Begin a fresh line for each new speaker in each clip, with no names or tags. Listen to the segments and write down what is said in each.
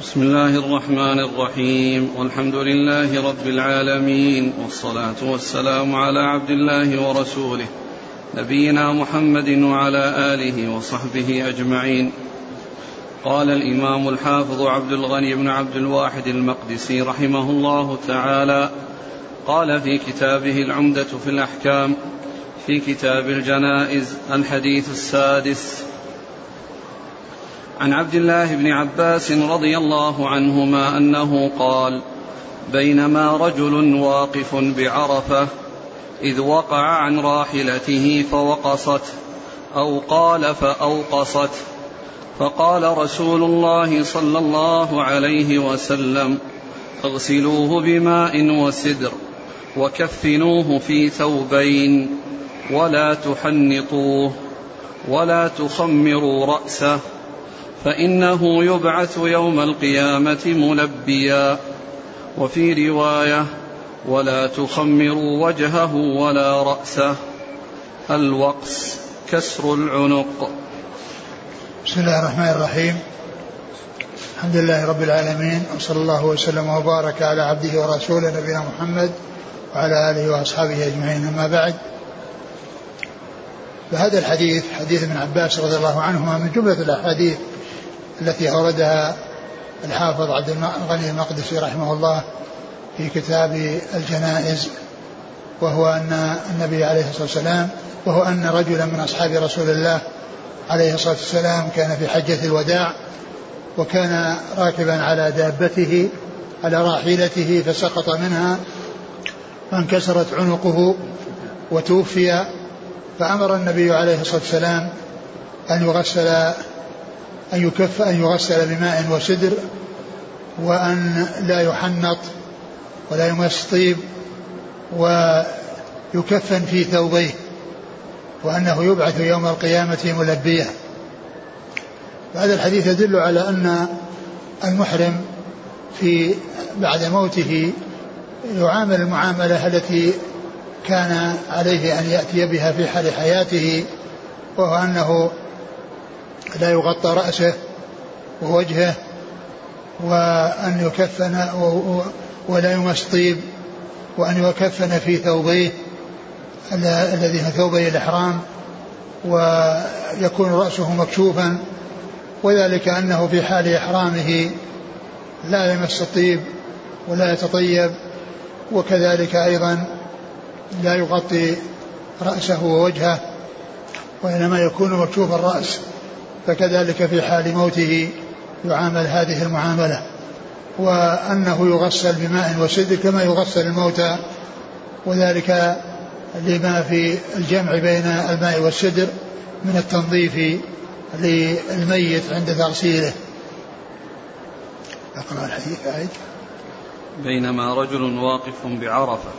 بسم الله الرحمن الرحيم. والحمد لله رب العالمين. والصلاة والسلام على عبد الله ورسوله نبينا محمد وعلى آله وصحبه أجمعين. قال الإمام الحافظ عبد الغني بن عبد الواحد المقدسي رحمه الله تعالى قال في كتابه العمدة في الأحكام في كتاب الجنائز الحديث السادس عن عبد الله بن عباس رضي الله عنهما أنه قال بينما رجل واقف بعرفة إذ وقع عن راحلته فوقصت أو قال فأوقصت فقال رسول الله صلى الله عليه وسلم اغسلوه بماء وسدر وكفنوه في ثوبين ولا تحنطوه ولا تخمروا رأسه. فإنه يبعث يوم القيامة ملبيا وفي رواية ولا تخمروا وجهه ولا رأسه. الوقص كسر العنق.
بسم الله الرحمن الرحيم. الحمد لله رب العالمين وصلى الله وسلم وبارك على عبده ورسوله نبينا محمد وعلى آله وأصحابه أجمعين أما بعد. فهذا الحديث حديث ابن عباس رضي الله عنهما من جملة الأحاديث التي أوردها الحافظ عبد الغني المقدسي رحمه الله في كتاب الجنائز وهو أن النبي عليه الصلاة والسلام وهو أن رجلا من أصحاب رسول الله عليه الصلاة والسلام كان في حجة الوداع وكان راكبا على دابته على راحلته فسقط منها فانكسرت عنقه وتوفي فأمر النبي عليه الصلاة والسلام أن يغسل أن يكف أن يغسل بماء وسدر وأن لا يحنط ولا يمس طيب ويكفن في ثوبيه وأنه يبعث يوم القيامة ملبيا هذا الحديث يدل على أن المحرم في بعد موته يعامل المعاملة التي كان عليه أن يأتي بها في حال حياته وهو أنه لا يغطى رأسه ووجهه وأن يكفن ولا يمس طيب وأن يكفن في ثوبيه الذي هو ثوبي الإحرام ويكون رأسه مكشوفا وذلك أنه في حال إحرامه لا يمس الطيب ولا يتطيب وكذلك أيضا لا يغطي رأسه ووجهه وإنما يكون مكشوف الرأس. فكذلك في حال موته يعامل هذه المعاملة. وأنه يغسل بماء وسدر كما يغسل الموتى وذلك لما في الجمع بين الماء والسدر من التنظيف للميت عند تغسيله. أقرأ الحديث أعد.
بينما رجل واقف بعرفة.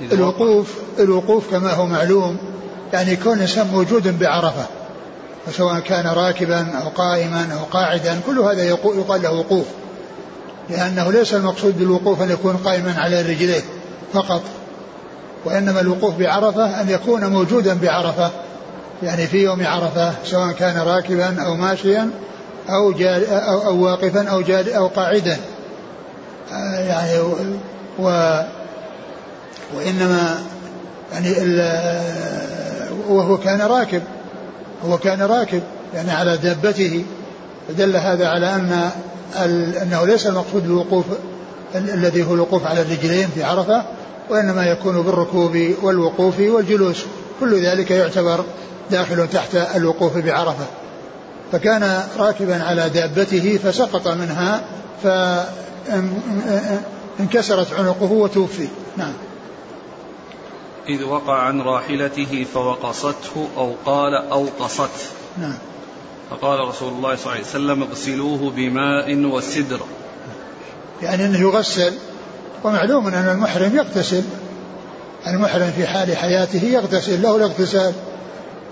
الوقوف الوقوف كما هو معلوم يعني كون الإنسان موجود بعرفة. وسواء كان راكبا أو قائما أو قاعدا كل هذا يقال له وقوف لأنه ليس المقصود بالوقوف أن يكون قائما على رجليه فقط وإنما الوقوف بعرفة أن يكون موجودا بعرفة يعني في يوم عرفة سواء كان راكبا أو ماشيا أو جال أو, أو واقفا أو جال أو قاعدا. آه، يعني و وإنما يعني وهو كان راكب. هو كان راكب يعني على دابته فدل هذا على أن أنه ليس المقصود بالوقوف الذي هو الوقوف على الرجلين في عرفة وإنما يكون بالركوب والوقوف والجلوس كل ذلك يعتبر داخل تحت الوقوف بعرفة فكان راكبا على دابته فسقط منها فانكسرت عنقه وتوفي نعم
إذ وقع عن راحلته فوقصته أو قال أوقصت. نعم. فقال رسول الله صلى الله عليه وسلم اغسلوه بماء وسدر.
يعني أنه يغسل ومعلوم أن المحرم يغتسل. المحرم في حال حياته يغتسل له الاغتسال.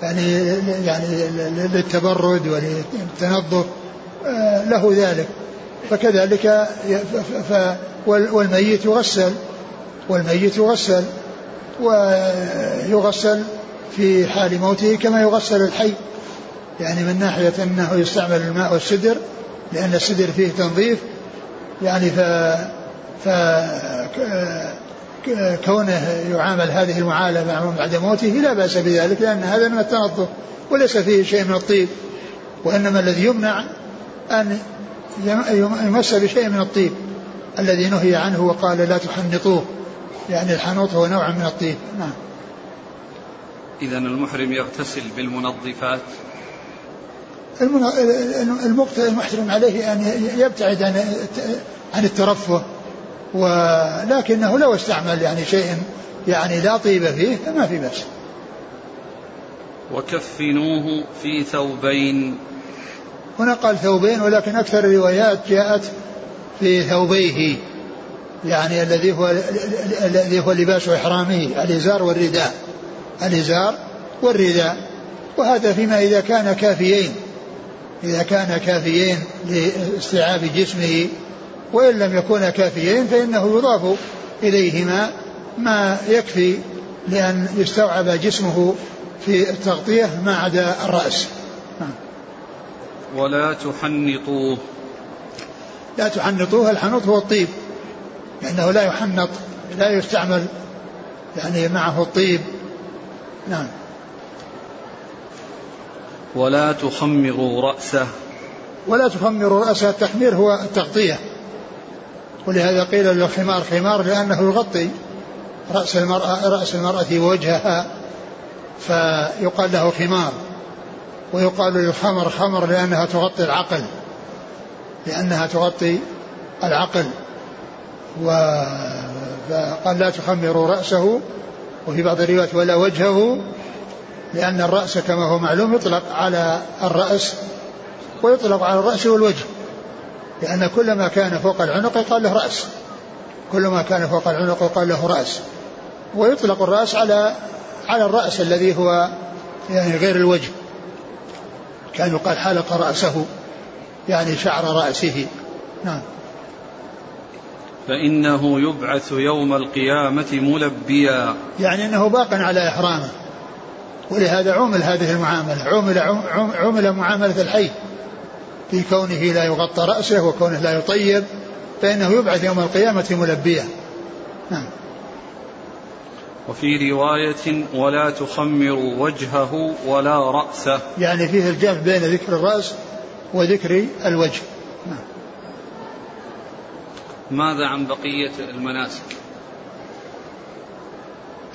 يعني يعني للتبرد وللتنظف آه، له ذلك. فكذلك والميت يغسل والميت يغسل. ويغسل في حال موته كما يغسل الحي يعني من ناحية أنه يستعمل الماء والسدر لأن السدر فيه تنظيف يعني ف ف كونه يعامل هذه المعاملة بعد موته لا بأس بذلك لأن هذا من التنظف وليس فيه شيء من الطيب وإنما الذي يمنع أن يمس بشيء من الطيب الذي نهي عنه وقال لا تحنطوه. يعني الحنوط هو نوع من الطيب نعم.
إذا المحرم يغتسل بالمنظفات.
المحرم عليه أن يبتعد عن عن الترفه ولكنه لو استعمل يعني شيء يعني لا طيب فيه فما في بأس.
وكفنوه في ثوبين.
هنا قال ثوبين ولكن أكثر الروايات جاءت في ثوبيه. يعني الذي هو الذي هو لباس إحرامه الإزار والرداء. الإزار والرداء. وهذا فيما إذا كان كافيين إذا كان كافيين لاستيعاب جسمه. وإن لم يكونا كافيين فإنه يضاف إليهما ما يكفي لأن يستوعب جسمه في التغطية ما عدا الرأس.
ولا تحنطوه.
لا تحنطوه الحنوط هو الطيب. لأنه لا يحنط لا يستعمل يعني معه الطيب نعم.
ولا تخمروا رأسه.
ولا تخمروا رأسه التخمير هو التغطية. ولهذا قيل للخمار خمار لأنه يغطي رأس المرأة رأس المرأة ووجهها فيقال له خمار. ويقال للخمر خمر لأنها تغطي العقل لأنها تغطي العقل. وقال لا تخمروا رأسه وفي بعض الروايات ولا وجهه لأن الرأس كما هو معلوم يطلق على الرأس ويطلق على الرأس والوجه لأن كل ما كان فوق العنق يقال له رأس كل ما كان فوق العنق يقال له رأس ويطلق الرأس على على الرأس الذي هو يعني غير الوجه كان يقال حلق رأسه يعني شعر رأسه نعم.
فإنه يبعث يوم القيامة ملبيا.
يعني أنه باق على إحرامه. ولهذا عمل هذه المعاملة. عمل, عمل معاملة الحي. في كونه لا يغطى رأسه وكونه لا يطيب فإنه يبعث يوم القيامة ملبيا. نعم.
وفي رواية ولا تخمروا وجهه ولا رأسه.
يعني فيه الجمع بين ذكر الرأس وذكر الوجه. نعم.
ماذا عن بقية المناسك؟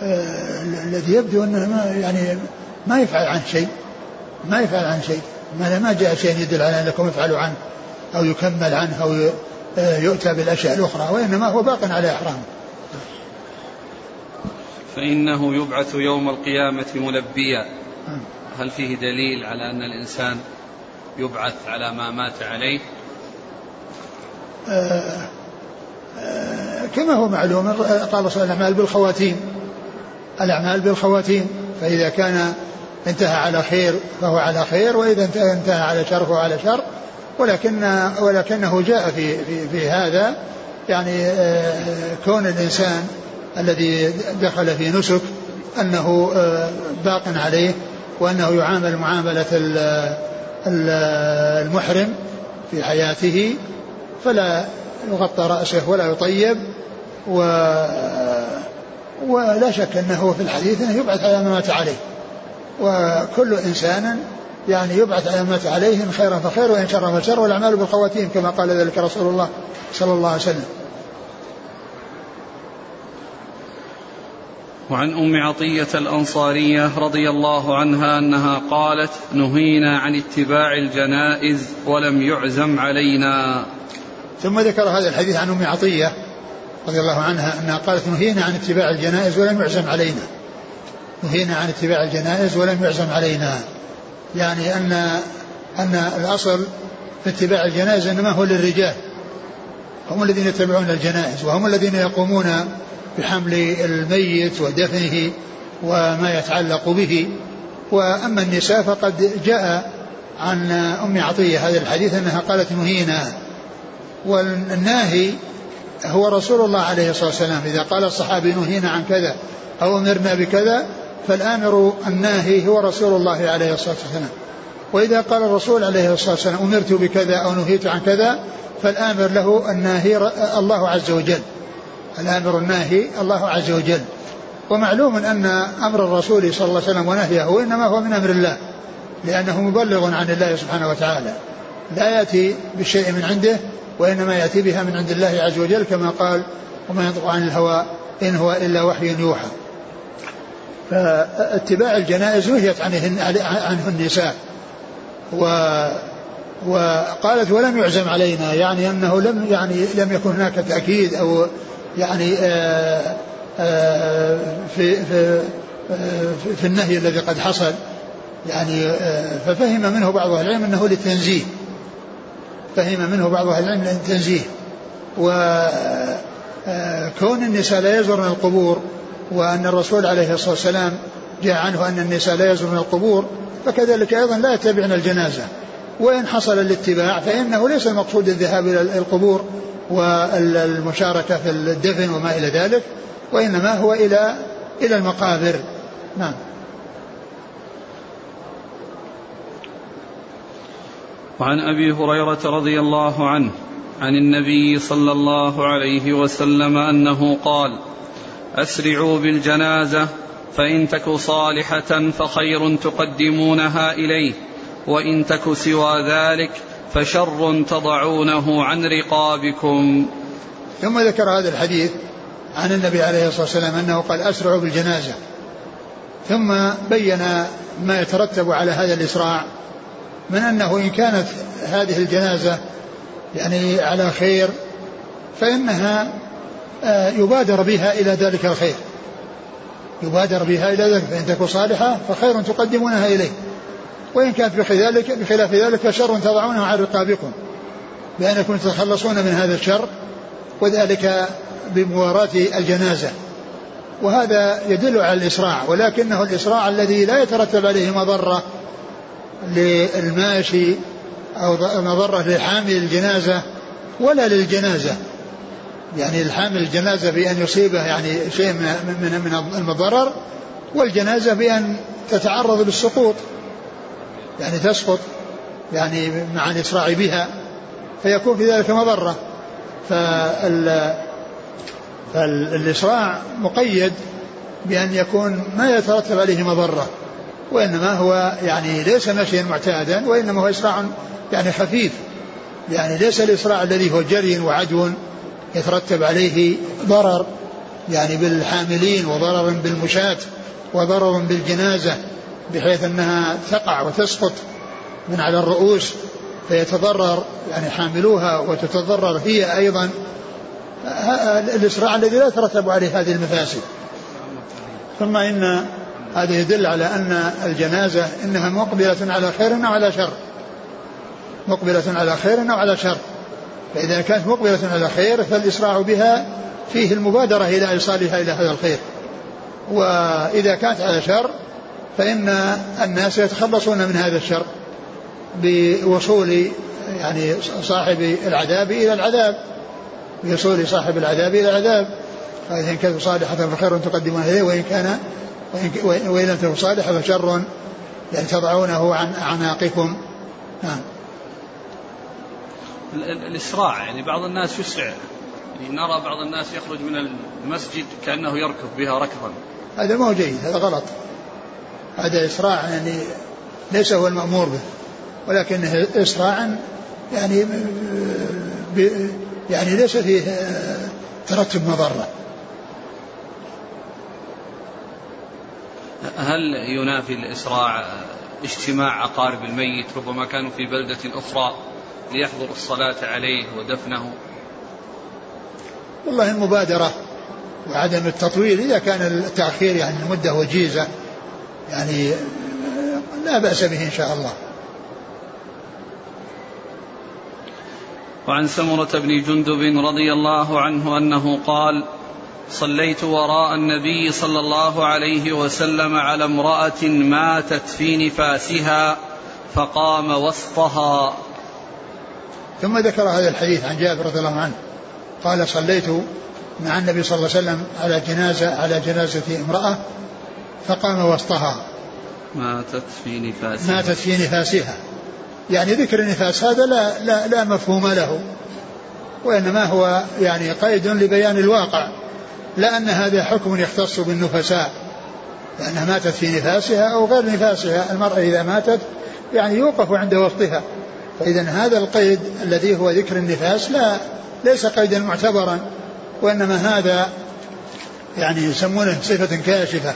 آه الذي يبدو أنه ما يعني ما يفعل عن شيء ما يفعل عن شيء. ما ما جاء شيء يدل على أنكم يفعلوا عنه أو يكمل عنه أو آه، يؤتى بالأشياء الأخرى وإنما هو باق على إحرامه
فإنه يبعث يوم القيامة ملبيا. هل فيه دليل على أن الإنسان يبعث على ما مات عليه؟
آه آه كما هو معلوم قال صلى الأعمال بالخواتيم. الأعمال بالخواتيم فإذا كان انتهى على خير فهو على خير وإذا انتهى على شر فهو على شر. ولكن ولكنه جاء في في, في هذا يعني آه، كون الإنسان الذي دخل في نسك أنه آه، باق عليه وأنه يعامل معاملة المحرم في حياته فلا يغطى رأسه ولا يطيب و ولا شك أنه في الحديث أنه يبعث على ما مات عليه. وكل إنسان يعني يبعث على ما مات عليه إن خيرا فخير وإن شرا فشر والأعمال بالخواتيم كما قال ذلك رسول الله صلى الله عليه وسلم.
وعن أم عطية الأنصارية رضي الله عنها أنها قالت نهينا عن اتباع الجنائز ولم يعزم علينا.
ثم ذكر هذا الحديث عن أم عطية رضي الله عنها أنها قالت نهينا عن اتباع الجنائز ولم يعزم علينا. نهينا عن اتباع الجنائز ولم يعزم علينا. يعني ان أن الأصل في اتباع الجنائز إنما هو للرجال. هم الذين يتبعون الجنائز وهم الذين يقومون بحمل الميت ودفنه وما يتعلق به. وأما النساء فقد جاء عن أم عطية هذا الحديث أنها قالت نهينا. والناهي هو رسول الله عليه الصلاة والسلام. إذا قال الصحابي نهينا عن كذا أو أمرنا بكذا فالآمر الناهي هو رسول الله عليه الصلاة والسلام. وإذا قال الرسول عليه الصلاة والسلام أمرت بكذا أو نهيت عن كذا فالآمر له الناهي الله عز وجل. الآمر الناهي الله عز وجل. ومعلوم أن أمر الرسول صلى الله عليه وسلم ونهيه إنما هو من أمر الله لأنه مبلغ عن الله سبحانه وتعالى. لا يأتي بشيء من عنده وإنما يأتي بها من عند الله عز وجل كما قال وما ينطق عن الهوى إن هو إلا وحي يوحى. فاتباع الجنائز نهيت عنه, عنه النساء. و وقالت ولم يعزم علينا. يعني أنه لم يعني لم يكن هناك تأكيد أو يعني آآ آآ في في في النهي الذي قد حصل. يعني ففهم منه بعض أهل العلم أنه للتنزيه. فهم منه بعض أهل العلم للتنزيه وكون النساء لا يزورن القبور وأن الرسول عليه الصلاة والسلام جاء عنه أن النساء لا يزورن القبور فكذلك أيضا لا يتبعن الجنازة. وإن حصل الاتباع فإنه ليس المقصود الذهاب إلى القبور والمشاركة في الدفن وما إلى ذلك وإنما هو إلى إلى المقابر. نعم.
وعن أبي هريرة رضي الله عنه عن النبي صلى الله عليه وسلم أنه قال أسرعوا بالجنازة فإن تك صالحة فخير تقدمونها إليه وإن تك سوى ذلك فشر تضعونه عن رقابكم.
ثم ذكر هذا الحديث عن النبي عليه الصلاة والسلام أنه قال أسرعوا بالجنازة. ثم بين ما يترتب على هذا الإسراع من أنه إن كانت هذه الجنازة يعني على خير فإنها آه، يبادر بها إلى ذلك الخير. يبادر بها إلى ذلك فإن تكون صالحة فخير تقدمونها إليه. وإن كانت بخلاف بخلاف ذلك فشر تضعونه عن رقابكم. بأنكم تتخلصون من هذا الشر وذلك بمواراة الجنازة. وهذا يدل على الإسراع ولكنه الإسراع الذي لا يترتب عليه مضرة للماشي أو مضرة لحامل الجنازة ولا للجنازة. يعني الحامل الجنازة بأن يصيبه يعني شيء من من المضرر والجنازة بأن تتعرض للسقوط. يعني تسقط يعني مع الإسراع بها فيكون في ذلك مضرة. فال فالإسراع مقيد بأن يكون ما يترتب عليه مضرة. وإنما هو يعني ليس مشيا معتادا وإنما هو إسراع يعني خفيف. يعني ليس الإسراع الذي هو جري وعدو يترتب عليه ضرر يعني بالحاملين وضرر بالمشاة وضرر بالجنازة بحيث أنها تقع وتسقط من على الرؤوس فيتضرر يعني حاملوها وتتضرر هي أيضا. الإسراع الذي لا يترتب عليه هذه المفاسد. ثم إن هذا يدل على أن الجنازة إنها مقبلة على خير أو على شر. مقبلة على خير أو على شر. فإذا كانت مقبلة على خير فالإسراع بها فيه المبادرة إلى ايصالها إلى هذا الخير. وإذا كانت على شر فإن الناس يتخلصون من هذا الشر بوصول يعني صاحب العذاب إلى العذاب. بوصول صاحب العذاب إلى العذاب. فإن كانت صالحة فخير تقدمون إليه وإن كان وإن لم تكن صالحة فشر يعني تضعونه عن أعناقكم. نعم.
الإسراع يعني بعض الناس يسرع. يعني نرى بعض الناس يخرج من المسجد كأنه يركض بها ركضا.
هذا ما هو جيد هذا غلط. هذا إسراع يعني ليس هو المأمور به. ولكنه إسراعا يعني يعني ليس فيه ترتب مضرة.
هل ينافي الإسراع اجتماع أقارب الميت ربما كانوا في بلدة أخرى ليحضر الصلاة عليه ودفنه؟
والله المبادرة وعدم التطويل إذا كان التأخير يعني المدة وجيزة يعني لا بأس به إن شاء الله.
وعن سمرة بن جندب رضي الله عنه أنه قال صليت وراء النبي صلى الله عليه وسلم على امرأة ماتت في نفاسها فقام وسطها.
ثم ذكر هذا الحديث عن جابر رضي الله عنه. قال صليت مع النبي صلى الله عليه وسلم على جنازة على جنازة امرأة فقام وسطها.
ماتت في نفاسها.
ماتت في نفاسها. يعني ذكر النفاس هذا لا لا لا مفهوم له. وإنما هو يعني قيد لبيان الواقع. لا أن هذا حكم يختص بالنفساء لأنها ماتت في نفاسها أو غير نفاسها المرأة إذا ماتت يعني يوقف عند وقتها. فإذا هذا القيد الذي هو ذكر النفاس لا ليس قيدا معتبرا وإنما هذا يعني يسمونه صفة كاشفة.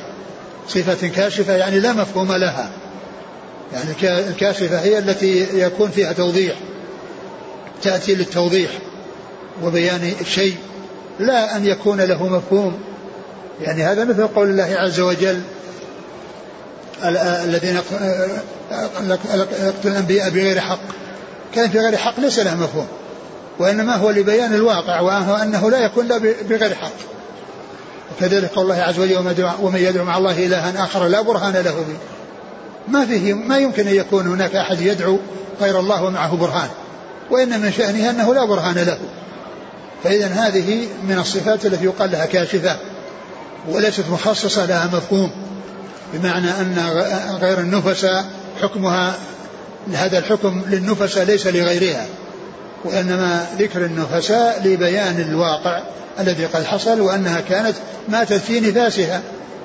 صفة كاشفة يعني لا مفهوم لها. يعني الكاشفة هي التي يكون فيها توضيح تأتي للتوضيح وبيان الشيء. لا أن يكون له مفهوم. يعني هذا مثل قول الله عز وجل الذين يقتل الأنبياء بغير حق. كان في غير حق ليس له مفهوم وإنما هو لبيان الواقع وهو أنه لا يكون لا بغير حق. وكذلك قول الله عز وجل ومن يدعو مع الله إلها آخر لا برهان له به. ما فيه ما يمكن أن يكون هناك أحد يدعو غير الله ومعه برهان وإن من شأنه أنه لا برهان له. فإذا هذه من الصفات التي يقال لها كاشفة وليست مخصصة لها مفهوم بمعنى أن غير النفس حكمها هذا الحكم للنفس ليس لغيرها وإنما ذكر النفساء لبيان الواقع الذي قد حصل وأنها كانت ماتت في نفاسها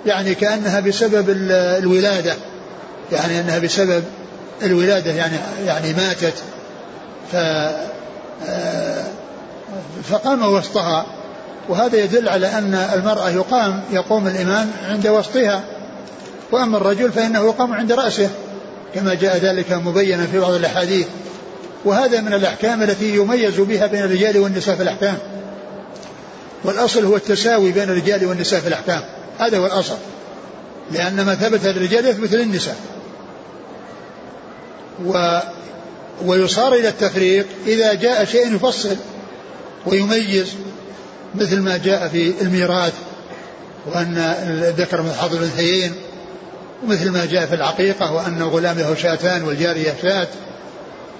يعني كأنها بسبب الولادة يعني أنها بسبب الولادة يعني يعني ماتت. ف آه، فقام وسطها. وهذا يدل على أن المرأة يقام يقوم الإمام عند وسطها. وأما الرجل فإنه يقام عند رأسه كما جاء ذلك مبينا في بعض الأحاديث. وهذا من الأحكام التي يميز بها بين الرجال والنساء في الأحكام. والأصل هو التساوي بين الرجال والنساء في الأحكام. هذا هو الأصل. لأن ما ثبت للرجال يثبت للنساء. و ويصار إلى التفريق إذا جاء شيء يفصل. ويميز مثل ما جاء في الميراث وأن الذكر من حظ الأنثيين ومثل ما جاء في العقيقة وأن الغلام له شاتان والجارية شات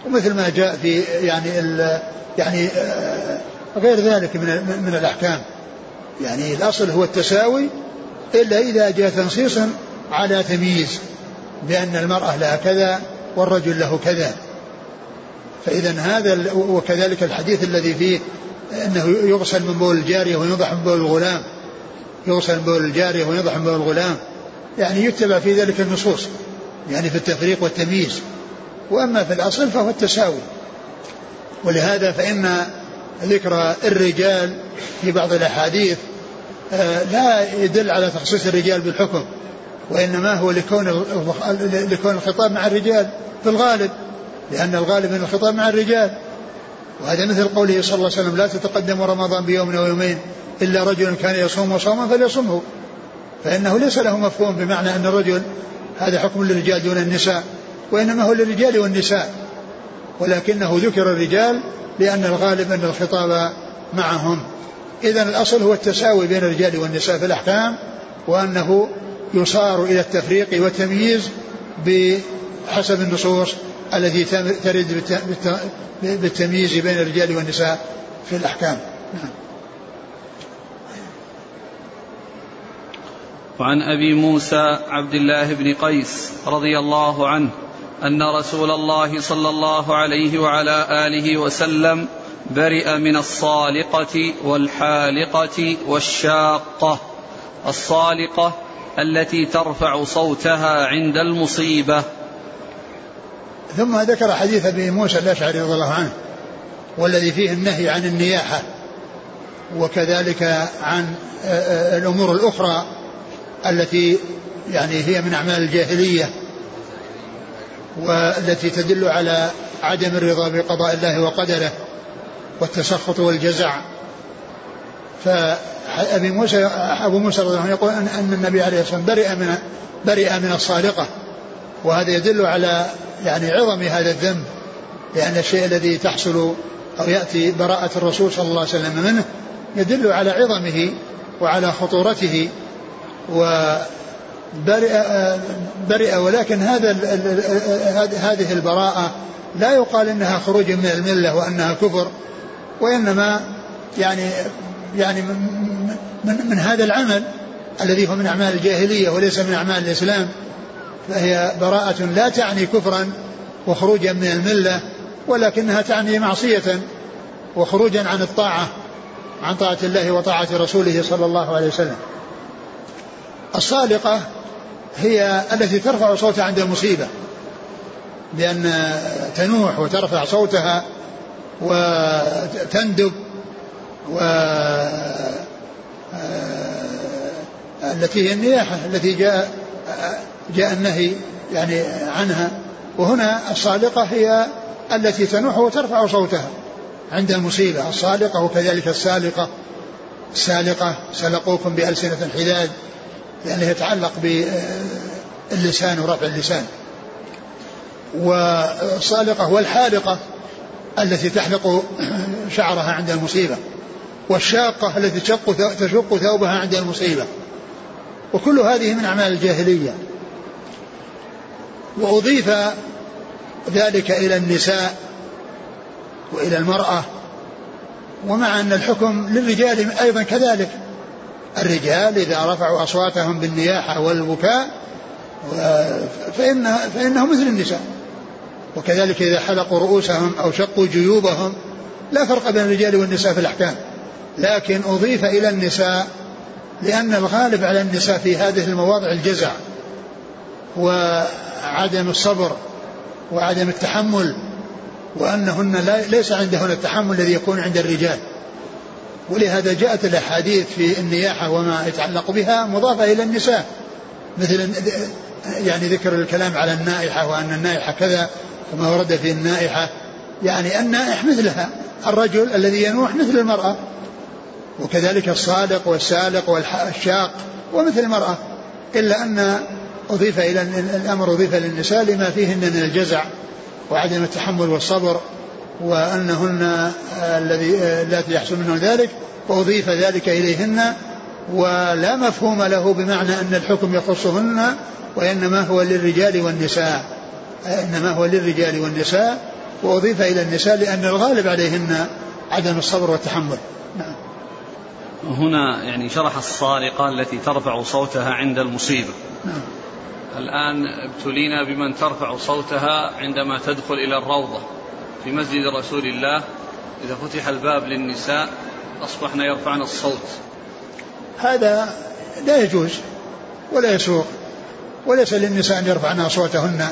ومثل ما جاء في يعني يعني آه، غير ذلك من من الأحكام. يعني الأصل هو التساوي إلا إذا جاء تنصيص على تمييز بأن المرأة لها كذا والرجل له كذا. فإذا هذا وكذلك الحديث الذي فيه أنه يغسل من بول الجارية وينضح من بول الغلام. يغسل من بول الجارية وينضح من بول الغلام. يعني يتبع في ذلك النصوص. يعني في التفريق والتمييز. وأما في الأصل فهو التساوي. ولهذا فإن ذكر الرجال في بعض الأحاديث آه، لا يدل على تخصيص الرجال بالحكم. وإنما هو لكون لكون الخطاب مع الرجال في الغالب. لأن الغالب من الخطاب مع الرجال. وهذا مثل قوله صلى الله عليه وسلم لا تتقدم رمضان بيوم أو يومين إلا رجل كان يصوم صوما فليصمه فإنه ليس له مفهوم بمعنى أن الرجل هذا حكم للرجال دون النساء وإنما هو للرجال والنساء. ولكنه ذكر الرجال لأن الغالب أن الخطاب معهم. إذا الأصل هو التساوي بين الرجال والنساء في الأحكام وأنه يصار إلى التفريق والتمييز بحسب النصوص التي ترد بالتمييز بين الرجال والنساء في الأحكام. نعم.
وعن أبي موسى عبد الله بن قيس رضي الله عنه أن رسول الله صلى الله عليه وعلى آله وسلم برئ من الصالقة والحالقة والشاقة. الصالقة التي ترفع صوتها عند المصيبة.
ثم ذكر حديث أبي موسى الأشعري رضي الله عنه والذي فيه النهي عن النياحة وكذلك عن الأمور الأخرى التي يعني هي من أعمال الجاهلية والتي تدل على عدم الرضا بقضاء الله وقدره والتسخط والجزع. فأبي موسى أبو موسى رضي الله عنه يقول أن النبي عليه الصلاة والسلام برئ من برئ من الصالقة وهذا يدل على يعني عظم هذا الذنب لأن الشيء الذي تحصل أو يأتي براءة الرسول صلى الله عليه وسلم منه يدل على عظمه وعلى خطورته وبرئ برئ ولكن هذا هذه البراءة لا يقال إنها خروج من الملة وأنها كفر وإنما يعني يعني من, من, من هذا العمل الذي هو من أعمال الجاهلية وليس من أعمال الإسلام. فهي براءة لا تعني كفرا وخروجا من الملة ولكنها تعني معصية وخروجا عن الطاعة عن طاعة الله وطاعة رسوله صلى الله عليه وسلم. الصالقة هي التي ترفع صوتها عند المصيبة لأن تنوح وترفع صوتها وتندب و التي هي النياحة التي جاء جاء النهي يعني عنها وهنا الصالقة هي التي تنوح وترفع صوتها عند المصيبة. الصالقة وكذلك السالقة. السالقة سلقوكم بألسنة حداد لأنه يتعلق باللسان ورفع اللسان. والصالقة والحالقة التي تحلق شعرها عند المصيبة والشاقة التي تشق ثوبها عند المصيبة. وكل هذه من أعمال الجاهلية. وأضيف ذلك إلى النساء وإلى المرأة ومع أن الحكم للرجال أيضا كذلك. الرجال إذا رفعوا أصواتهم بالنياحة والبكاء فإن فإنهم مثل النساء. وكذلك إذا حلقوا رؤوسهم أو شقوا جيوبهم لا فرق بين الرجال والنساء في الأحكام. لكن أضيف إلى النساء لأن الغالب على النساء في هذه المواضع الجزع. وعدم الصبر وعدم التحمل وأنهن لا ليس عندهن التحمل الذي يكون عند الرجال. ولهذا جاءت الأحاديث في النياحة وما يتعلق بها مضافة إلى النساء. مثل يعني ذكر الكلام على النائحة وأن النائحة كذا وما ورد في النائحة. يعني النائح مثلها. الرجل الذي ينوح مثل المرأة. وكذلك الصادق والسالق والشاق ومثل المرأة. إلا أن أضيف إلى الأمر أضيف للنساء لما فيهن من الجزع وعدم التحمل والصبر وأنهن الذي التي يحصل منهن ذلك فأضيف ذلك إليهن ولا مفهوم له بمعنى أن الحكم يخصهن وإنما هو للرجال والنساء. إنما هو للرجال والنساء وأضيف إلى النساء لأن الغالب عليهن عدم الصبر والتحمل. نعم.
هنا يعني شرح الصارقة التي ترفع صوتها عند المصيبة. نعم. الآن ابتلينا بمن ترفع صوتها عندما تدخل إلى الروضة في مسجد رسول الله. إذا فتح الباب للنساء أصبحن يرفعن الصوت.
هذا لا يجوز ولا يسوق وليس للنساء أن يرفعن أصواتهن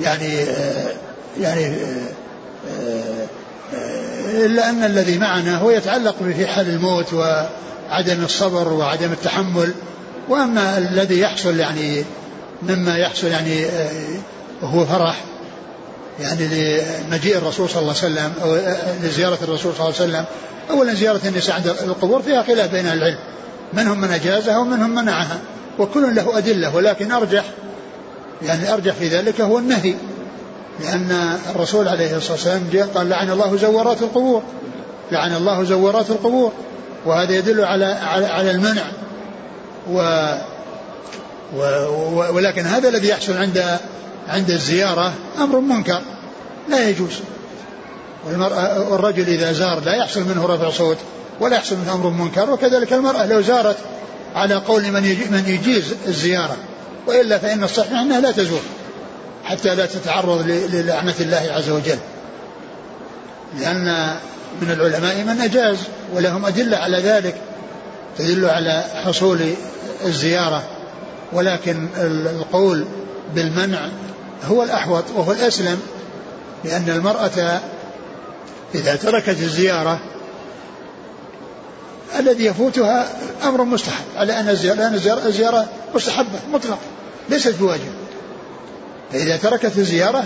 يعني يعني إلا أن الذي معنا هو يتعلق في حال الموت وعدم الصبر وعدم التحمل. وأما الذي يحصل يعني مما يحصل يعني هو فرح يعني لمجيء الرسول صلى الله عليه وسلم أو لزيارة الرسول صلى الله عليه وسلم. أولا زيارة النساء عند القبور فيها خلاف بين العلم منهم من أجازها ومنهم منعها وكل له أدلة ولكن أرجح يعني أرجح في ذلك هو النهي لأن الرسول عليه الصلاة والسلام جاء قال لعن الله زورات القبور لعن الله زورات القبور. وهذا يدل على على, على المنع. و ولكن هذا الذي يحصل عند عند الزيارة أمر منكر. لا يجوز. والرجل إذا زار لا يحصل منه رفع صوت ولا يحصل منه أمر منكر وكذلك المرأة لو زارت على قول من من يجيز الزيارة وإلا فإن الصحيح أنها لا تزور حتى لا تتعرض للعنة الله عز وجل. لأن من العلماء من أجاز ولهم أدلة على ذلك تدل على حصول الزيارة. ولكن القول بالمنع هو الأحوط وهو الأسلم لأن المرأة إذا تركت الزيارة الذي يفوتها أمر مستحب على أن الزيارة, الزيارة مستحبة مطلق ليست بواجب. فإذا تركت الزيارة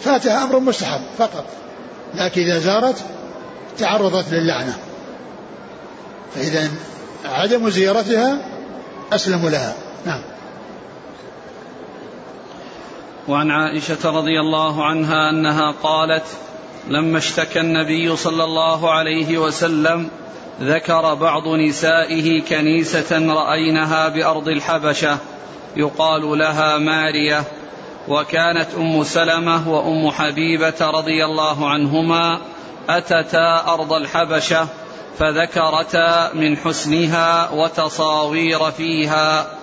فاتها أمر مستحب فقط لكن إذا زارت تعرضت للعنة. فإذا عدم زيارتها أسلم لها. نعم.
وعن عائشة رضي الله عنها أنها قالت لما اشتكى النبي صلى الله عليه وسلم ذكر بعض نسائه كنيسة رأينها بأرض الحبشة يقال لها مارية وكانت أم سلمة وأم حبيبة رضي الله عنهما أتتا أرض الحبشة فذكرتا من حسنها وتصاوير فيها.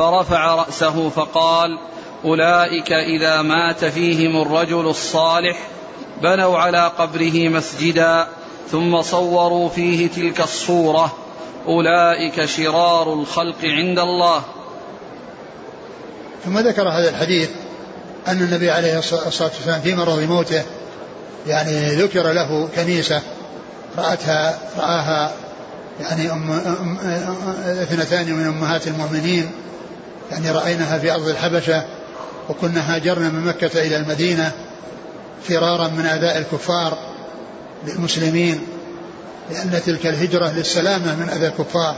فرفع راسه فقال أولئك إذا مات فيهم الرجل الصالح بنوا على قبره مسجدا ثم صوروا فيه تلك الصورة أولئك شرار الخلق عند الله
ثم ذكر هذا الحديث أن النبي عليه الصلاة والسلام في مرض موته يعني ذكر له كنيسة رأتها رآها يعني أم اثنتان من أمهات المؤمنين يعني رأيناها في أرض الحبشة وكنا هاجرنا من مكة إلى المدينة فرارا من أداء الكفار للمسلمين لأن تلك الهجرة للسلامة من أذى الكفار.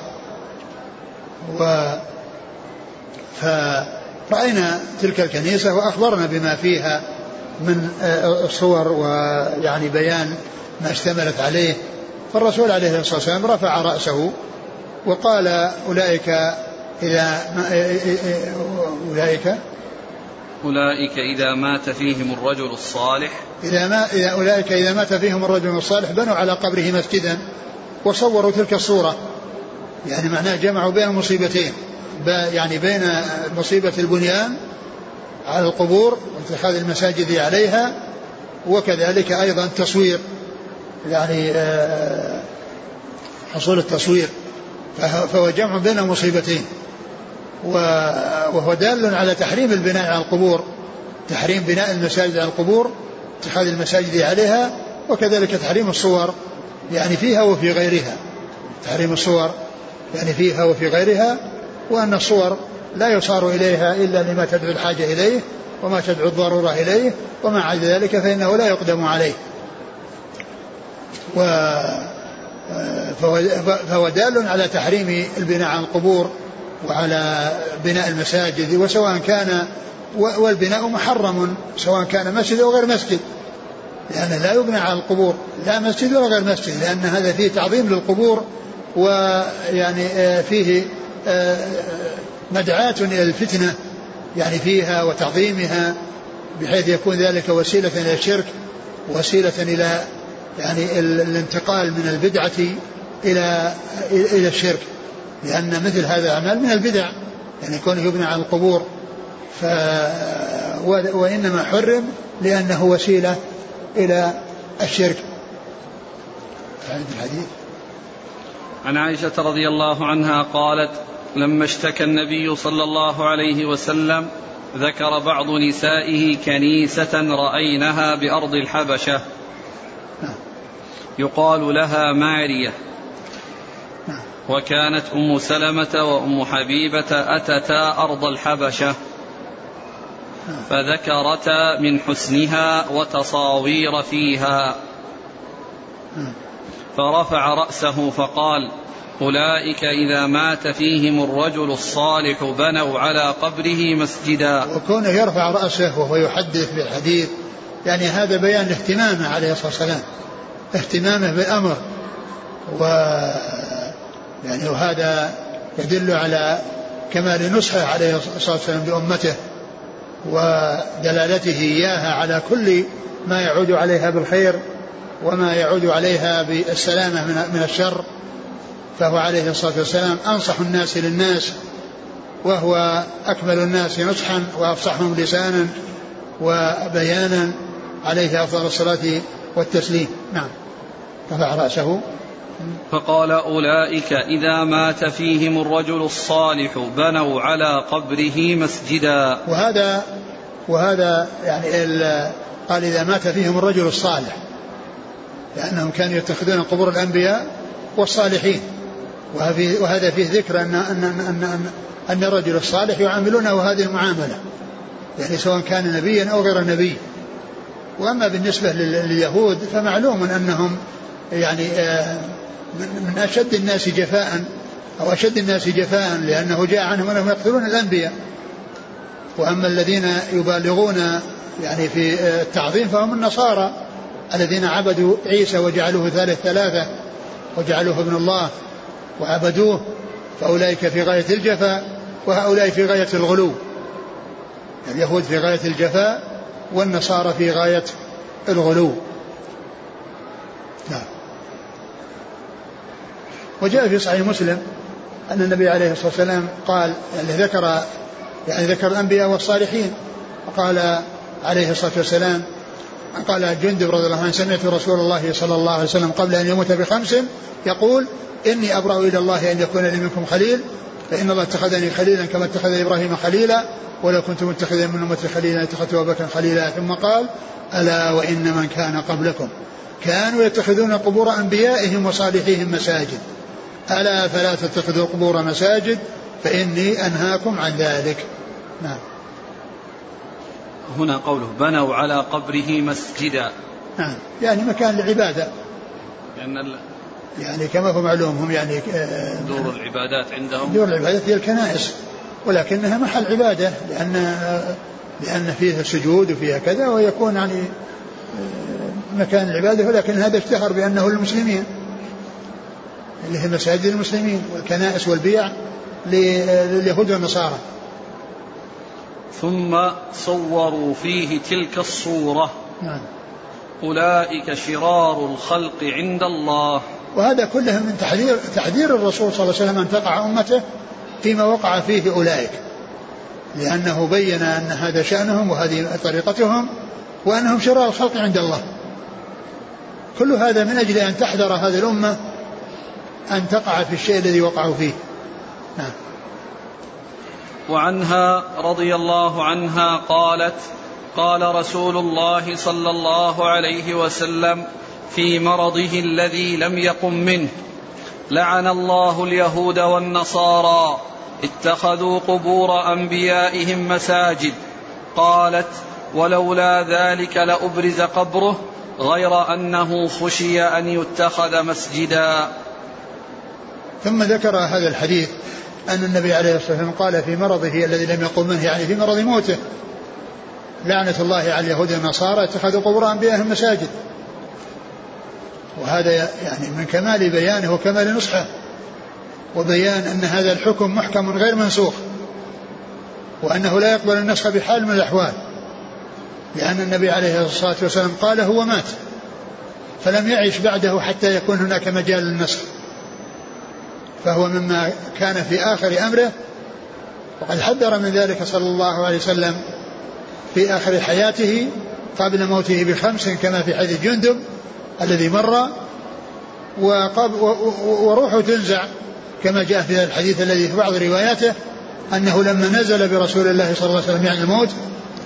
و فرأينا تلك الكنيسة وأخبرنا بما فيها من صور ويعني بيان ما اشتملت عليه. فالرسول عليه الصلاة والسلام رفع رأسه وقال أولئك إذا
أولئك؟ أولئك إذا مات فيهم الرجل الصالح.
إذا ما إذا أولئك إذا مات فيهم الرجل الصالح بنوا على قبره مسجدا وصوروا تلك الصورة. يعني معناه جمعوا بين المصيبتين. يعني بين مصيبة البنيان على القبور واتخاذ المساجد عليها وكذلك أيضا تصوير يعني آه، حصول التصوير فهو جمع بين المصيبتين. وهو دال على تحريم البناء على القبور تحريم بناء المساجد على القبور اتخاذ المساجد عليها وكذلك تحريم الصور يعني فيها وفي غيرها. تحريم الصور يعني فيها وفي غيرها وأن الصور لا يصار إليها إلا لما تدعو الحاجة إليه وما تدعو الضرورة إليه وما عدا ذلك فإنه لا يقدم عليه. و فهو دال على تحريم البناء على القبور. وعلى بناء المساجد وسواء كان والبناء محرم سواء كان مسجد أو غير مسجد. لأنه لا يبنى على القبور لا مسجد ولا غير مسجد لأن هذا فيه تعظيم للقبور ويعني آه، فيه آه، مدعاة إلى الفتنة يعني فيها وتعظيمها بحيث يكون ذلك وسيلة إلى الشرك وسيلة إلى يعني الانتقال من البدعة إلى إلى الشرك. لأن مثل هذا الأعمال من البدع يعني كونه يبنى على القبور. ف وإنما حرم لأنه وسيلة إلى الشرك.
الحديث. عن عائشة رضي الله عنها قالت لما اشتكى النبي صلى الله عليه وسلم ذكر بعض نسائه كنيسة رأينها بأرض الحبشة. يقال لها مارية. وكانت أم سلمة وأم حبيبة أتتا أرض الحبشة فذكرتا من حسنها وتصاوير فيها. فرفع رأسه فقال أولئك إذا مات فيهم الرجل الصالح بنوا على قبره مسجدا.
وكونه يرفع رأسه وهو يحدث بالحديث يعني هذا بيان اهتمامه عليه الصلاة والسلام اهتمامه بالأمر و يعني وهذا يدل على كمال نصحه عليه الصلاة والسلام بأمته ودلالته إياها على كل ما يعود عليها بالخير وما يعود عليها بالسلامة من الشر. فهو عليه الصلاة والسلام أنصح الناس للناس وهو أكمل الناس نصحا وأفصحهم لسانا وبيانا عليه أفضل الصلاة والتسليم. نعم. رفع رأسه.
فقال أولئك إذا مات فيهم الرجل الصالح بنوا على قبره مسجدا.
وهذا وهذا يعني قال إذا مات فيهم الرجل الصالح لأنهم كانوا يتخذون قبور الأنبياء والصالحين. وهذا فيه ذكر أن أن أن أن, أن الرجل الصالح يعاملونه هذه المعاملة يعني سواء كان نبيا أو غير نبي. وأما بالنسبة لليهود فمعلوم أنهم يعني آه، من أشد الناس جفاء أو أشد الناس جفاء لأنه جاء عنهم أنهم يقتلون الأنبياء. وأما الذين يبالغون يعني في التعظيم فهم النصارى الذين عبدوا عيسى وجعلوه ثالث ثلاثة وجعلوه ابن الله وعبدوه فأولئك في غاية الجفاء وهؤلاء في غاية الغلو. اليهود في غاية الجفاء والنصارى في غاية الغلو. نعم. وجاء في صحيح مسلم أن النبي عليه الصلاة والسلام قال يعني ذكر يعني ذكر الأنبياء والصالحين. قال عليه الصلاة والسلام قال جندب رضي الله عنه سمعت رسول الله صلى الله عليه وسلم قبل أن يموت بخمس يقول إني أبرأ إلى الله أن يكون لي منكم خليل فإن الله اتخذني خليلا كما اتخذ إبراهيم خليلا ولو كنت متخذا من أمتي خليلا اتخذت أبا بكر خليلا. ثم قال ألا وإن من كان قبلكم. كانوا يتخذون قبور أنبيائهم وصالحيهم مساجد. ألا فلا تتخذوا قبور مساجد فإني أنهاكم عن ذلك. نعم.
هنا قوله بنوا على قبره مسجدا.
نعم. يعني مكان العبادة
لأن ال...
يعني كما هو معلوم هم يعني
آه، دور العبادات عندهم.
دور العبادات هي الكنائس ولكنها محل عبادة لأن لأن فيها سجود وفيها كذا ويكون يعني آه، مكان العبادة ولكن هذا اشتهر بأنه للمسلمين. اللي هي مساجد المسلمين والكنائس والبيع لليهود والنصارى.
ثم صوروا فيه تلك الصورة. نعم. أولئك شرار الخلق عند الله.
وهذا كله من تحذير تحذير الرسول صلى الله عليه وسلم أن تقع أمته فيما وقع فيه أولئك. لأنه بين أن هذا شأنهم وهذه طريقتهم وأنهم شرار الخلق عند الله. كل هذا من أجل أن تحذر هذه الأمة أن تقع في الشيء الذي وقعوا فيه. نعم.
وعنها رضي الله عنها قالت قال رسول الله صلى الله عليه وسلم في مرضه الذي لم يقم منه لعن الله اليهود والنصارى اتخذوا قبور أنبيائهم مساجد. قالت ولولا ذلك لأبرز قبره غير أنه خشي أن يتخذ مسجدا.
ثم ذكر هذا الحديث أن النبي عليه الصلاة والسلام قال في مرضه الذي لم يقم منه يعني في مرض موته لعنة الله على اليهود والنصارى اتخذوا قبور أنبيائهم مساجد وهذا يعني من كمال بيانه وكمال نصحه وبيان أن هذا الحكم محكم غير منسوخ وأنه لا يقبل النسخ بحال من الأحوال لأن النبي عليه الصلاة والسلام قال هو مات فلم يعش بعده حتى يكون هناك مجال للنسخ. فهو مما كان في آخر أمره وقد حذر من ذلك صلى الله عليه وسلم في آخر حياته قبل موته بخمس كما في حديث جندب الذي مر وروحه تنزع كما جاء في الحديث الذي في بعض رواياته أنه لما نزل برسول الله صلى الله عليه وسلم يعني الموت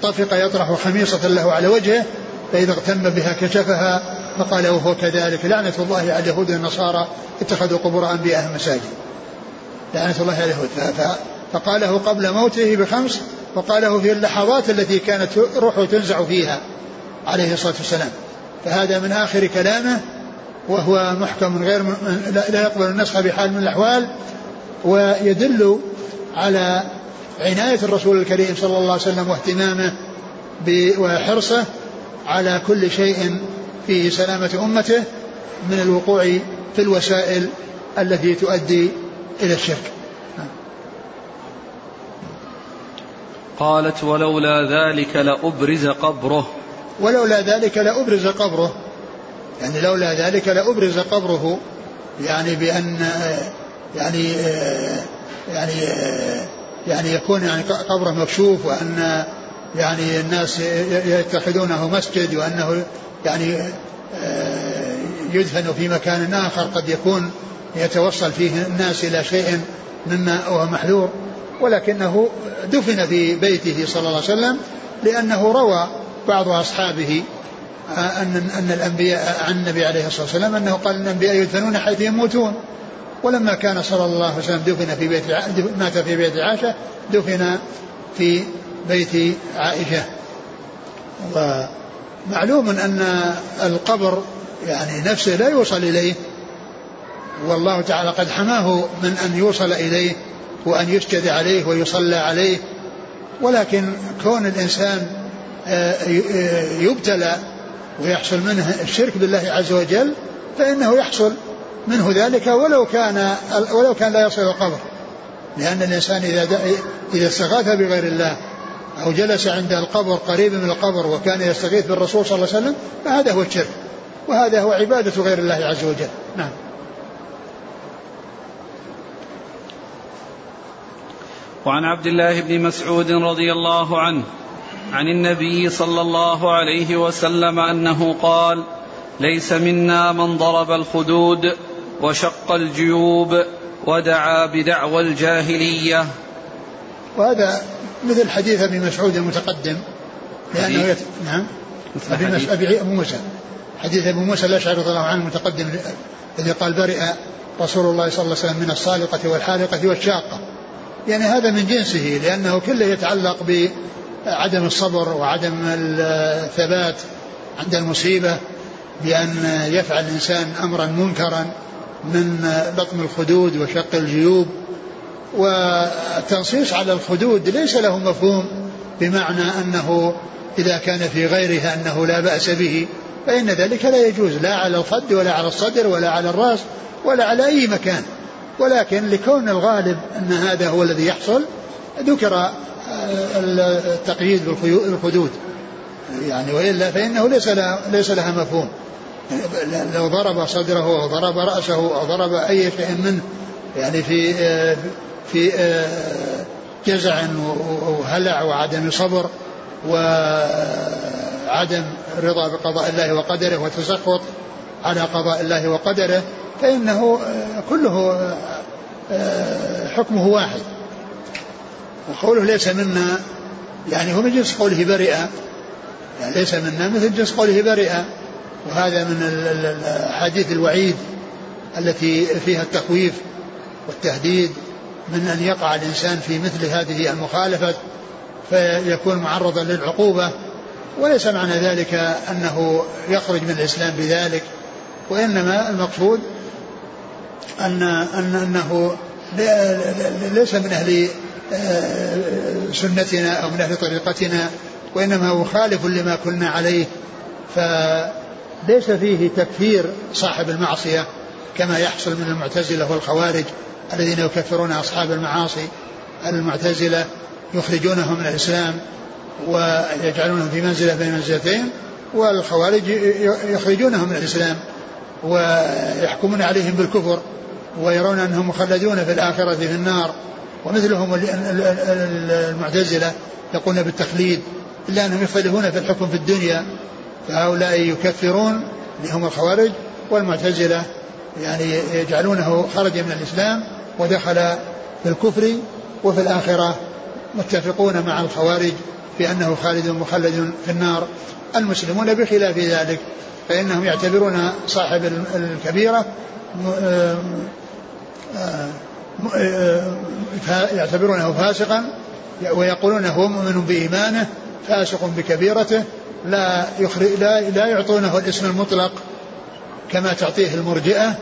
طفق يطرح خميصة له على وجهه فإذا اغتم بها كشفها فقال وهو كذلك. لعنة الله على اليهود والنصارى اتخذوا قبور أنبيائهم مساجد. لعنة الله على اليهود. فقاله قبل موته بخمس وقاله في اللحظات التي كانت روحه تنزع فيها عليه الصلاة والسلام. فهذا من آخر كلامه وهو محكم غير لا يقبل النسخ بحال من الأحوال ويدل على عناية الرسول الكريم صلى الله عليه وسلم واهتمامه وحرصه على كل شيء في سلامة أمته من الوقوع في الوسائل التي تؤدي إلى الشرك.
قالت ولولا ذلك لأبرز قبره.
ولولا ذلك لأبرز قبره. يعني لولا ذلك لأبرز قبره. يعني بأن يعني يعني يعني يكون يعني قبره مكشوف وأن يعني الناس يتخذونه مسجد وأنه يعني يدفن في مكان آخر قد يكون يتوصل فيه الناس إلى شيء مما هو محذور. ولكنه دفن في بيته صلى الله عليه وسلم لأنه روى بعض أصحابه أن أن الأنبياء عن النبي عليه الصلاة والسلام أنه قال أن الأنبياء يدفنون حيث يموتون. ولما كان صلى الله عليه وسلم دفن في بيت مات في بيت عائشة دفن في بيت عائشة. ومعلوم أن القبر يعني نفسه لا يوصل إليه. والله تعالى قد حماه من أن يوصل إليه وأن يسجد عليه ويصلى عليه. ولكن كون الإنسان آه، آه، يبتلى ويحصل منه الشرك بالله عز وجل فإنه يحصل منه ذلك ولو كان ولو كان لا يصل القبر. لأن الإنسان إذا إذا استغاث بغير الله أو جلس عند القبر قريب من القبر وكان يستغيث بالرسول صلى الله عليه وسلم فهذا هو الشرك. وهذا هو عبادة غير الله عز وجل. نعم.
وعن عبد الله بن مسعود رضي الله عنه عن النبي صلى الله عليه وسلم أنه قال ليس منا من ضرب الخدود وشق الجيوب ودعا بدعوى الجاهلية.
وهذا مثل حديث أبي مسعود المتقدم لأنه يت... نعم. أبي مس... أبي أبو موسى. حديث أبو موسى الاشعري رضي الله عنه المتقدم الذي قال برئ رسول الله صلى الله عليه وسلم من الصالقه والحالقة والشاقة. يعني هذا من جنسه لأنه كله يتعلق بعدم الصبر وعدم الثبات عند المصيبة بأن يفعل الإنسان أمرا منكرا من لطم الخدود وشق الجيوب. والتنصيص على الخدود ليس له مفهوم بمعنى أنه إذا كان في غيرها أنه لا بأس به فإن ذلك لا يجوز لا على الخد ولا على الصدر ولا على الرأس ولا على أي مكان. ولكن لكون الغالب أن هذا هو الذي يحصل ذكر التقييد بالخدود يعني وإلا فإنه ليس لها ليس لها مفهوم. لو ضرب صدره أو ضرب رأسه أو ضرب أي شيء منه يعني في في جزع وهلع وعدم صبر وعدم رضا بقضاء الله وقدره وتسخط على قضاء الله وقدره فإنه كله حكمه واحد. وقوله ليس منا يعني هو من جنس قوله برئ يعني ليس منا مثل جنس قوله برئ وهذا من احاديث الوعيد التي فيها التخويف والتهديد من أن يقع الإنسان في مثل هذه المخالفة فيكون معرضا للعقوبة. وليس معنى ذلك أنه يخرج من الإسلام بذلك وإنما المقصود أن أن أنه ليس من أهل آه، سنتنا أو من أهل طريقتنا وإنما هو خالف لما كنا عليه. فليس فيه تكفير صاحب المعصية كما يحصل من المعتزلة والخوارج. الذين يكفرون أصحاب المعاصي المعتزلة يخرجونهم من الإسلام ويجعلونهم في منزلة بين منزلتين والخوارج يخرجونهم من الإسلام ويحكمون عليهم بالكفر ويرون أنهم مخلدون في الآخرة في النار. ومثلهم المعتزلة يقولون بالتخليد إلا أنهم يختلفون في الحكم في الدنيا. فهؤلاء يكفرون اللي هم الخوارج والمعتزلة يعني يجعلونه خرج من الإسلام. ودخل في الكفر وفي الآخرة متفقون مع الخوارج بأنه خالد مخلد في النار. المسلمون بخلاف ذلك فإنهم يعتبرون صاحب الكبيرة يعتبرونه فاسقا ويقولون هو مؤمن بإيمانه فاسق بكبيرته لا لا لا يعطونه الاسم المطلق كما تعطيه المرجئة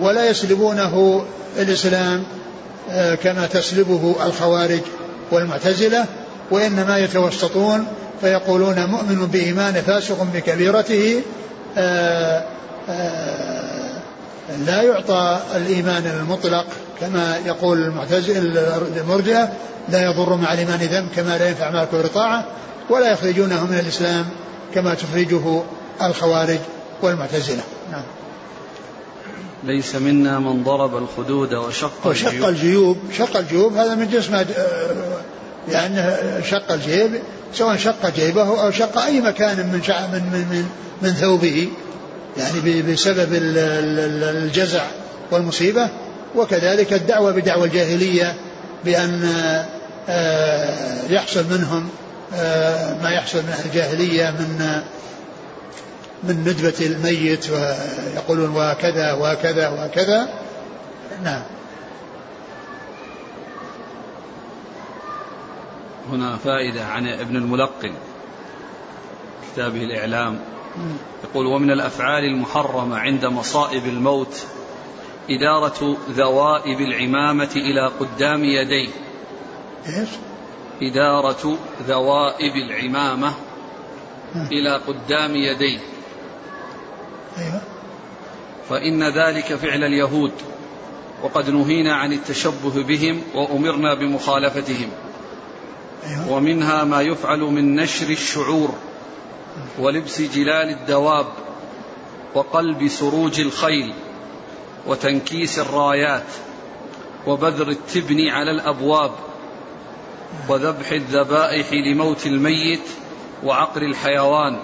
ولا يسلبونه الإسلام آه، كما تسلبه الخوارج والمعتزلة وإنما يتوسطون فيقولون مؤمن بإيمان فاسق بكبيرته آه، آه، لا يعطى الإيمان المطلق كما يقول المعتزل المرجئة لا يضر مع الإيمان ذنب كما لا ينفع مع الكفر طاعة ولا يخرجونه من الإسلام كما تخرجه الخوارج والمعتزلة. نعم.
ليس منا من ضرب الخدود وشق
وشق الجيوب, الجيوب. شق الجيوب هذا من جسم يعني شق الجيب سواء شق جيبه أو شق أي مكان من من من من, من ثوبه يعني بسبب الجزع والمصيبة. وكذلك الدعوة بدعوى الجاهلية بأن آه، يحصل منهم آه، ما يحصل من الجاهلية من من ندبة الميت ويقولون وكذا وكذا وكذا. نعم.
هنا فائدة عن ابن الملقن كتابه الإعلام. يقول ومن الأفعال المحرمة عند مصائب الموت إدارة ذوائب العمامة إلى قدام يديه.
إيش؟
إدارة ذوائب العمامة إلى قدام يديه. أيوة. فإن ذلك فعل اليهود وقد نهينا عن التشبه بهم وأمرنا بمخالفتهم أيوة. ومنها ما يفعل من نشر الشعور ولبس جلال الدواب وقلب سروج الخيل وتنكيس الرايات وبذر التبن على الأبواب وذبح الذبائح لموت الميت وعقر الحيوان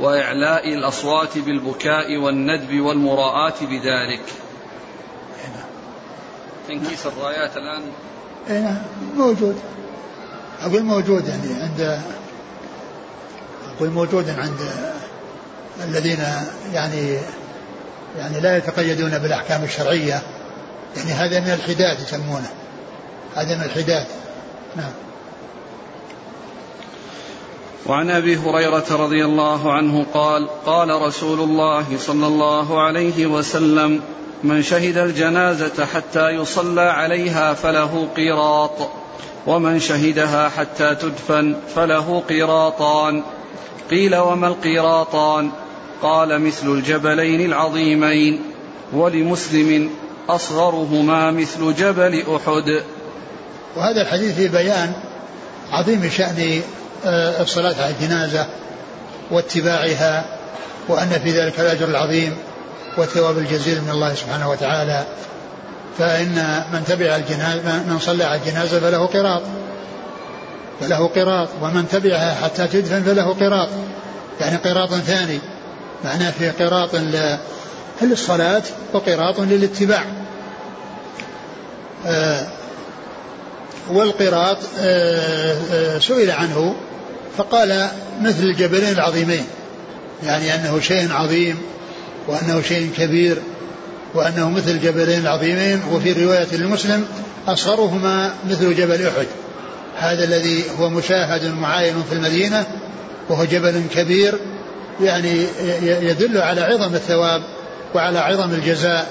وإعلاء الأصوات بالبكاء والندب والمراءة بذلك. تنكيس الرايات الآن.
نعم موجود. أقول موجود يعني عند أقول موجود عند الذين يعني يعني لا يتقيدون بالأحكام الشرعية. يعني هذا من الحداد يسمونه. هذا من الحداد. نعم.
وعن أبي هريرة رضي الله عنه قال قال رسول الله صلى الله عليه وسلم من شهد الجنازة حتى يصلى عليها فله قيراط ومن شهدها حتى تدفن فله قيراطان. قيل وما القيراطان؟ قال مثل الجبلين العظيمين ولمسلم أصغرهما مثل جبل أحد.
وهذا الحديث في بيان عظيم شأن الصلاة على الجنازة واتباعها وأن في ذلك الأجر العظيم والثواب الجزيل من الله سبحانه وتعالى. فإن من تبع الجنازة من صلى على الجنازة فله قراط. فله قراط. ومن تبعها حتى تدفن فله قراط. يعني قراط ثاني. معناه في قراط للصلاة وقراط للاتباع. آه، والقراط آه، سئل عنه فقال مثل الجبلين العظيمين يعني أنه شيء عظيم وأنه شيء كبير وأنه مثل الجبلين العظيمين وفي رواية للمسلم أصغرهما مثل جبل أحد. هذا الذي هو مشاهد معاين في المدينة وهو جبل كبير يعني يدل على عظم الثواب وعلى عظم الجزاء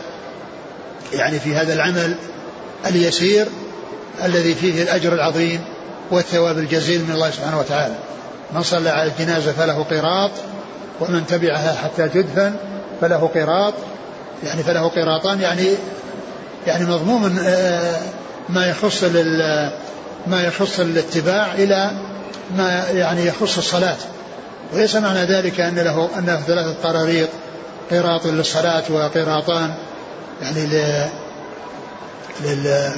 يعني في هذا العمل اليسير الذي فيه الأجر العظيم. والثواب الجزيل من الله سبحانه وتعالى. من صلى على الجنازة فله قراط ومن تبعها حتى تدفن فله قراط يعني فله قراطان يعني يعني مضموم آه، ما يخص ما يخص الاتباع إلى ما يعني يخص الصلاة. وليس معنى ذلك أن له أنه ثلاثة قراريط قراط للصلاة وقراطان يعني لل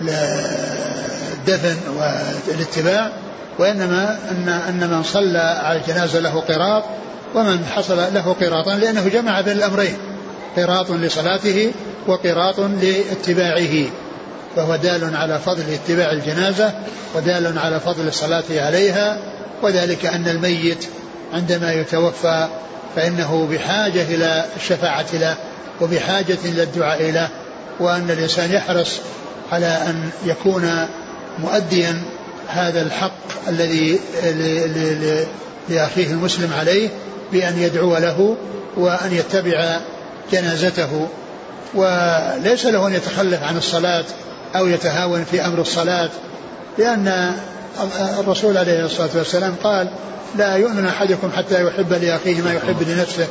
للدفن والاتباع وإنما أن أن من صلى على الجنازة له قراط ومن حصل له قراطان لأنه جمع بين الأمرين قراط لصلاته وقراط لاتباعه فهو دال على فضل اتباع الجنازة ودال على فضل الصلاة عليها وذلك أن الميت عندما يتوفى فإنه بحاجة إلى الشفاعة له وبحاجة إلى الدعاء له وأن الإنسان يحرص على أن يكون مؤديا هذا الحق الذي لأخيه المسلم عليه بأن يدعو له وأن يتبع جنازته. وليس له أن يتخلف عن الصلاة أو يتهاون في أمر الصلاة لأن الرسول عليه الصلاة والسلام قال لا يؤمن أحدكم حتى يحب لأخيه ما يحب لنفسه.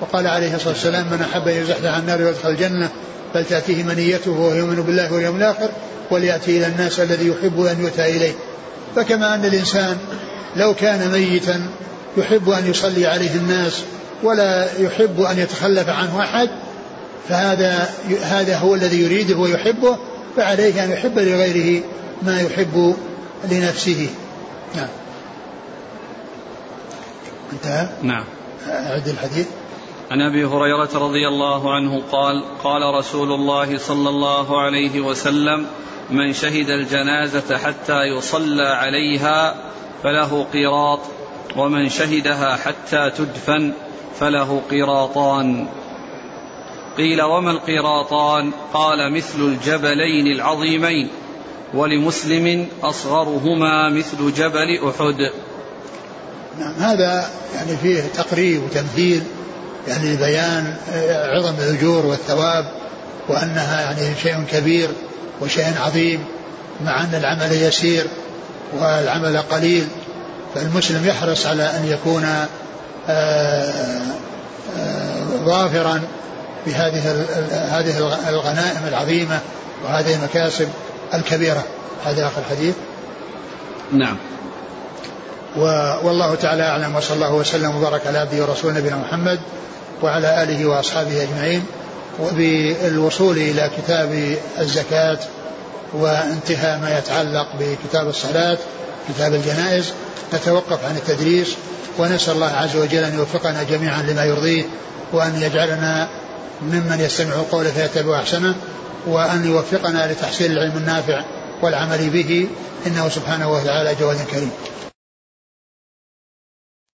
وقال عليه الصلاة والسلام من أحب أن يزحزح عن النار ويدخل الجنة. فلتأتيه منيته وهو يؤمن بالله واليوم الآخر وليأتي إلى الناس الذي يحب أن يؤتى إليه. فكما أن الإنسان لو كان ميتا يحب أن يصلي عليه الناس ولا يحب أن يتخلف عنه أحد فهذا هذا هو الذي يريده ويحبه فعليه أن يحب لغيره ما يحب لنفسه. نعم. انتهى؟
نعم.
أعد الحديث.
عن أبي هريرة رضي الله عنه قال قال رسول الله صلى الله عليه وسلم من شهد الجنازة حتى يصلى عليها فله قيراط ومن شهدها حتى تدفن فله قيراطان قيل وما القيراطان قال مثل الجبلين العظيمين ولمسلم أصغرهما مثل جبل أحد.
نعم هذا يعني فيه تقريب وتمثيل يعني بيان عظم الأجور والثواب وأنها يعني شيء كبير وشيء عظيم مع أن العمل يسير والعمل قليل فالمسلم يحرص على أن يكون آه، آه، ظافرا بهذه هذه الغنائم العظيمة وهذه المكاسب الكبيرة. هذا آخر الحديث
نعم.
والله تعالى أعلم وصلى الله وسلم وبارك على عبده ورسوله نبينا محمد وعلى آله وأصحابه أجمعين وبالوصول إلى كتاب الزكاة وانتهاء ما يتعلق بكتاب الصلاة كتاب الجنائز نتوقف عن التدريس ونسأل الله عز وجل أن يوفقنا جميعا لما يرضيه وأن يجعلنا ممن يستمع القول فيتبع أحسنه وأن يوفقنا لتحصيل العلم النافع والعمل به إنه سبحانه وتعالى جواد كريم.